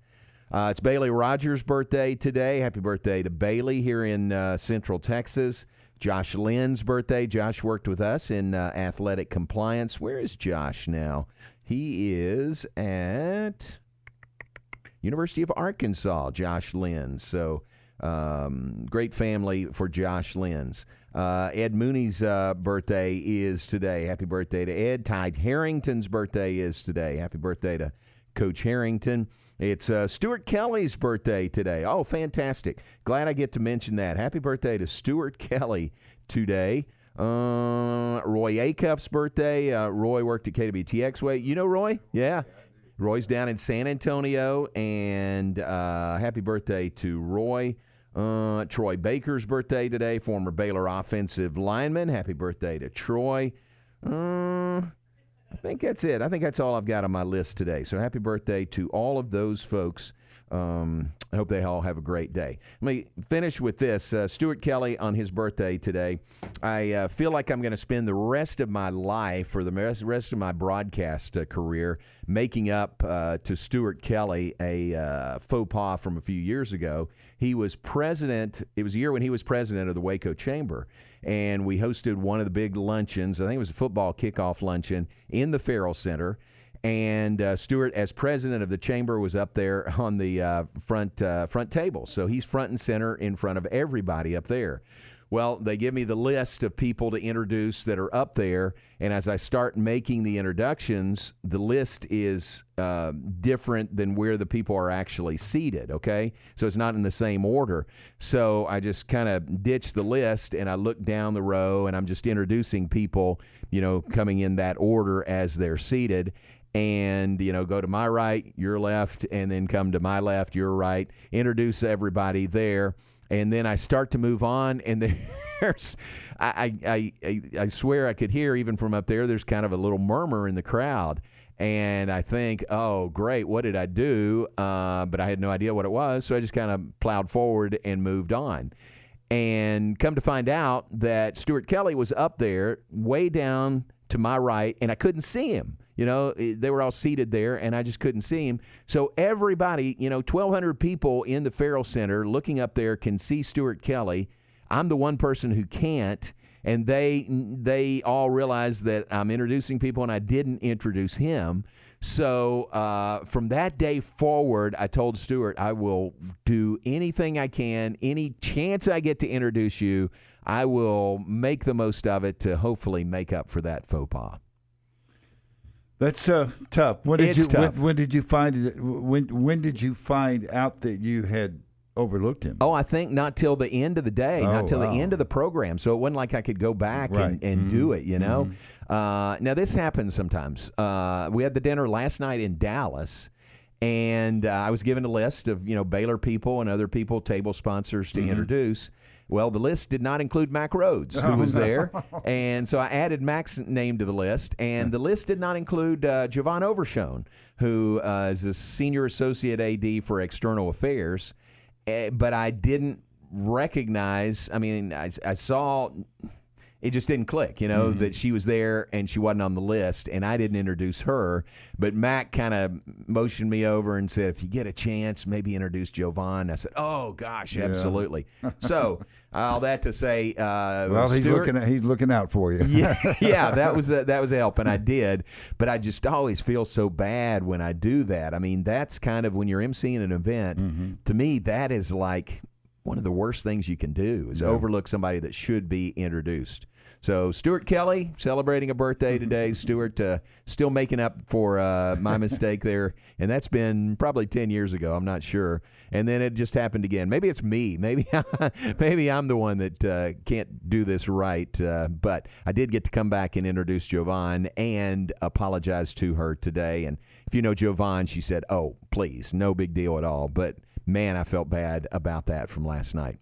Uh, it's Bailey Rogers' birthday today. Happy birthday to Bailey here in uh, Central Texas. Josh Lynn's birthday. Josh worked with us in uh, athletic compliance. Where is Josh now? He is at University of Arkansas. Josh Lynn. So um, great family for Josh Lynn's. Uh, Ed Mooney's uh, birthday is today. Happy birthday to Ed. Ty Harrington's birthday is today. Happy birthday to Coach Harrington. It's uh, Stuart Kelly's birthday today. Oh, fantastic. Glad I get to mention that. Happy birthday to Stuart Kelly today. Uh, Roy Acuff's birthday. Uh, Roy worked at KWTX. Wait, you know Roy? Yeah. Roy's down in San Antonio. And uh, happy birthday to Roy. Uh, Troy Baker's birthday today, former Baylor offensive lineman. Happy birthday to Troy. I think that's it. I think that's all I've got on my list today. So happy birthday to all of those folks. Um, I hope they all have a great day. Let me finish with this. Uh, Stuart Kelly on his birthday today. I uh, feel like I'm going to spend the rest of my life, or the rest, of my broadcast uh, career, making up uh, to Stuart Kelly a uh, faux pas from a few years ago. He was president, it was a year when he was president of the Waco Chamber and we hosted one of the big luncheons. I think it was a football kickoff luncheon in the Ferrell Center. And uh, Stuart, as president of the chamber, was up there on the uh, front uh, front table, so he's front and center in front of everybody up there. Well, they give me the list of people to introduce that are up there, and as I start making the introductions, the list is uh, different than where the people are actually seated. Okay, so it's not in the same order. So I just kind of ditch the list and I look down the row, and I'm just introducing people, you know, coming in that order as they're seated and you know go to my right your left and then come to my left your right introduce everybody there and then I start to move on, and there's, I, I, I, I swear I could hear even from up there. There's kind of a little murmur in the crowd, and I think, oh, great, what did I do? Uh, but I had no idea what it was, so I just kind of plowed forward and moved on. And come to find out that Stuart Kelly was up there, way down to my right, and I couldn't see him. You know, they were all seated there, and I just couldn't see him. So everybody, you know, 1,200 people in the Ferrell Center looking up there can see Stuart Kelly. I'm the one person who can't, and they they all realize that I'm introducing people, and I didn't introduce him. So uh, from that day forward, I told Stuart I will do anything I can, any chance I get to introduce you, I will make the most of it to hopefully make up for that faux pas. That's uh, tough. When did It's you tough. When, when did you find it? When when did you find out that you had overlooked him? Oh, I think not till the end of the day, Oh, not till wow. the end of the program. So it wasn't like I could go back Right. and, and do Mhm. it, you know? Mhm. Uh, now, this happens sometimes. Uh, we had the dinner last night in Dallas. And uh, I was given a list of you know Baylor people and other people, table sponsors to Mhm. introduce. Well, the list did not include Mack Rhoades, who Oh, was no. there, and so I added Mack's name to the list. And the list did not include uh, Jovan Overshown, who uh, is a senior associate AD for external affairs. Eh, but I didn't recognize. I mean, I, I saw it just didn't click, you know, Mhm. that she was there and she wasn't on the list, and I didn't introduce her. But Mack kind of motioned me over and said, "If you get a chance, maybe introduce Jovan." I said, "Oh gosh, Yeah. absolutely." so all that to say, uh, well, he's looking at he's looking out for you. yeah, yeah, that was a, that was a help, and I did. But I just always feel so bad when I do that. I mean, that's kind of when you're emceeing an event. Mm-hmm. To me, that is like one of the worst things you can do is Yeah. overlook somebody that should be introduced. So Stuart Kelly celebrating a birthday today. Stuart uh, still making up for uh, my mistake there, and that's been probably ten years ago. I'm not sure. And then it just happened again. Maybe it's me. Maybe maybe I'm the one that uh, can't do this right. Uh, but I did get to come back and introduce Jovan and apologize to her today. And if you know Jovan, she said, "Oh, please, no big deal at all." But man, I felt bad about that from last night.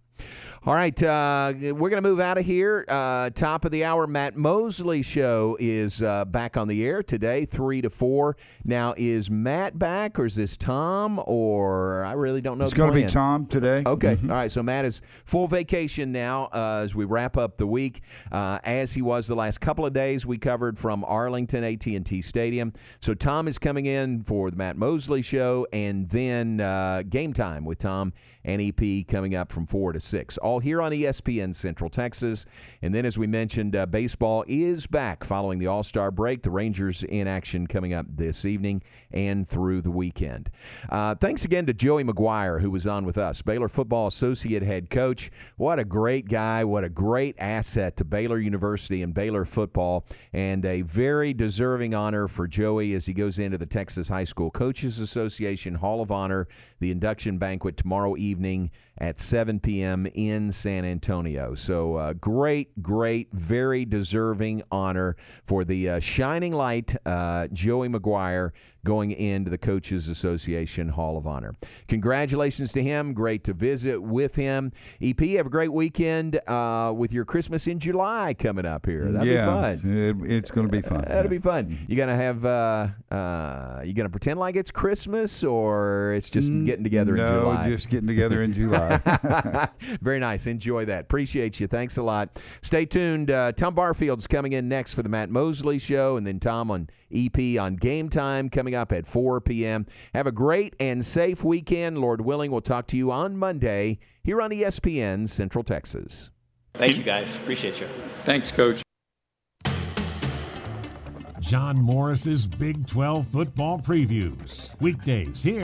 All right, uh, we're going to move out of here. Uh, top of the hour, Matt Mosley show is uh, back on the air today, three to four. Now, is Matt back, or is this Tom, or I really don't know. It's going to be. Tom today. Okay. Mhm. All right. So Matt is full vacation now uh, as we wrap up the week, uh, as he was the last couple of days. We covered from Arlington AT&T Stadium. So Tom is coming in for the Matt Mosley show, and then uh, game time with Tom and EP coming up from four to six. All here on ESPN Central Texas. And then, as we mentioned, uh, baseball is back following the All Star break. The Rangers in action coming up this evening and through the weekend. Uh, thanks again to Joey McGuire, who was on with us, Baylor football associate head coach. What a great guy. What a great asset to Baylor University and Baylor football. And a very deserving honor for Joey as he goes into the Texas High School Coaches Association Hall of Honor, the induction banquet tomorrow evening at 7 p.m. in San Antonio. So, uh, great, great, very deserving honor for the uh, shining light, uh, Joey McGuire, going into the Coaches Association Hall of Honor. Congratulations to him. Great to visit with him. EP, have a great weekend uh, with your Christmas in July coming up here. That'll yeah, be fun. it- it's going to be fun. That'll be fun. You gonna have uh, uh, you gonna pretend like it's Christmas or it's just getting together in no, July? just getting together in July. Very nice. Enjoy that. Appreciate you. Thanks a lot. Stay tuned. Uh, Tom Barfield's coming in next for the Matt Mosley Show, and then Tom on EP on Game Time coming up at 4 p.m. Have a great and safe weekend. Lord willing, we'll talk to you on Monday here on ESPN Central Texas. Thank you, guys. Appreciate you. Thanks, Coach. John Morris's Big 12 football previews. Weekdays here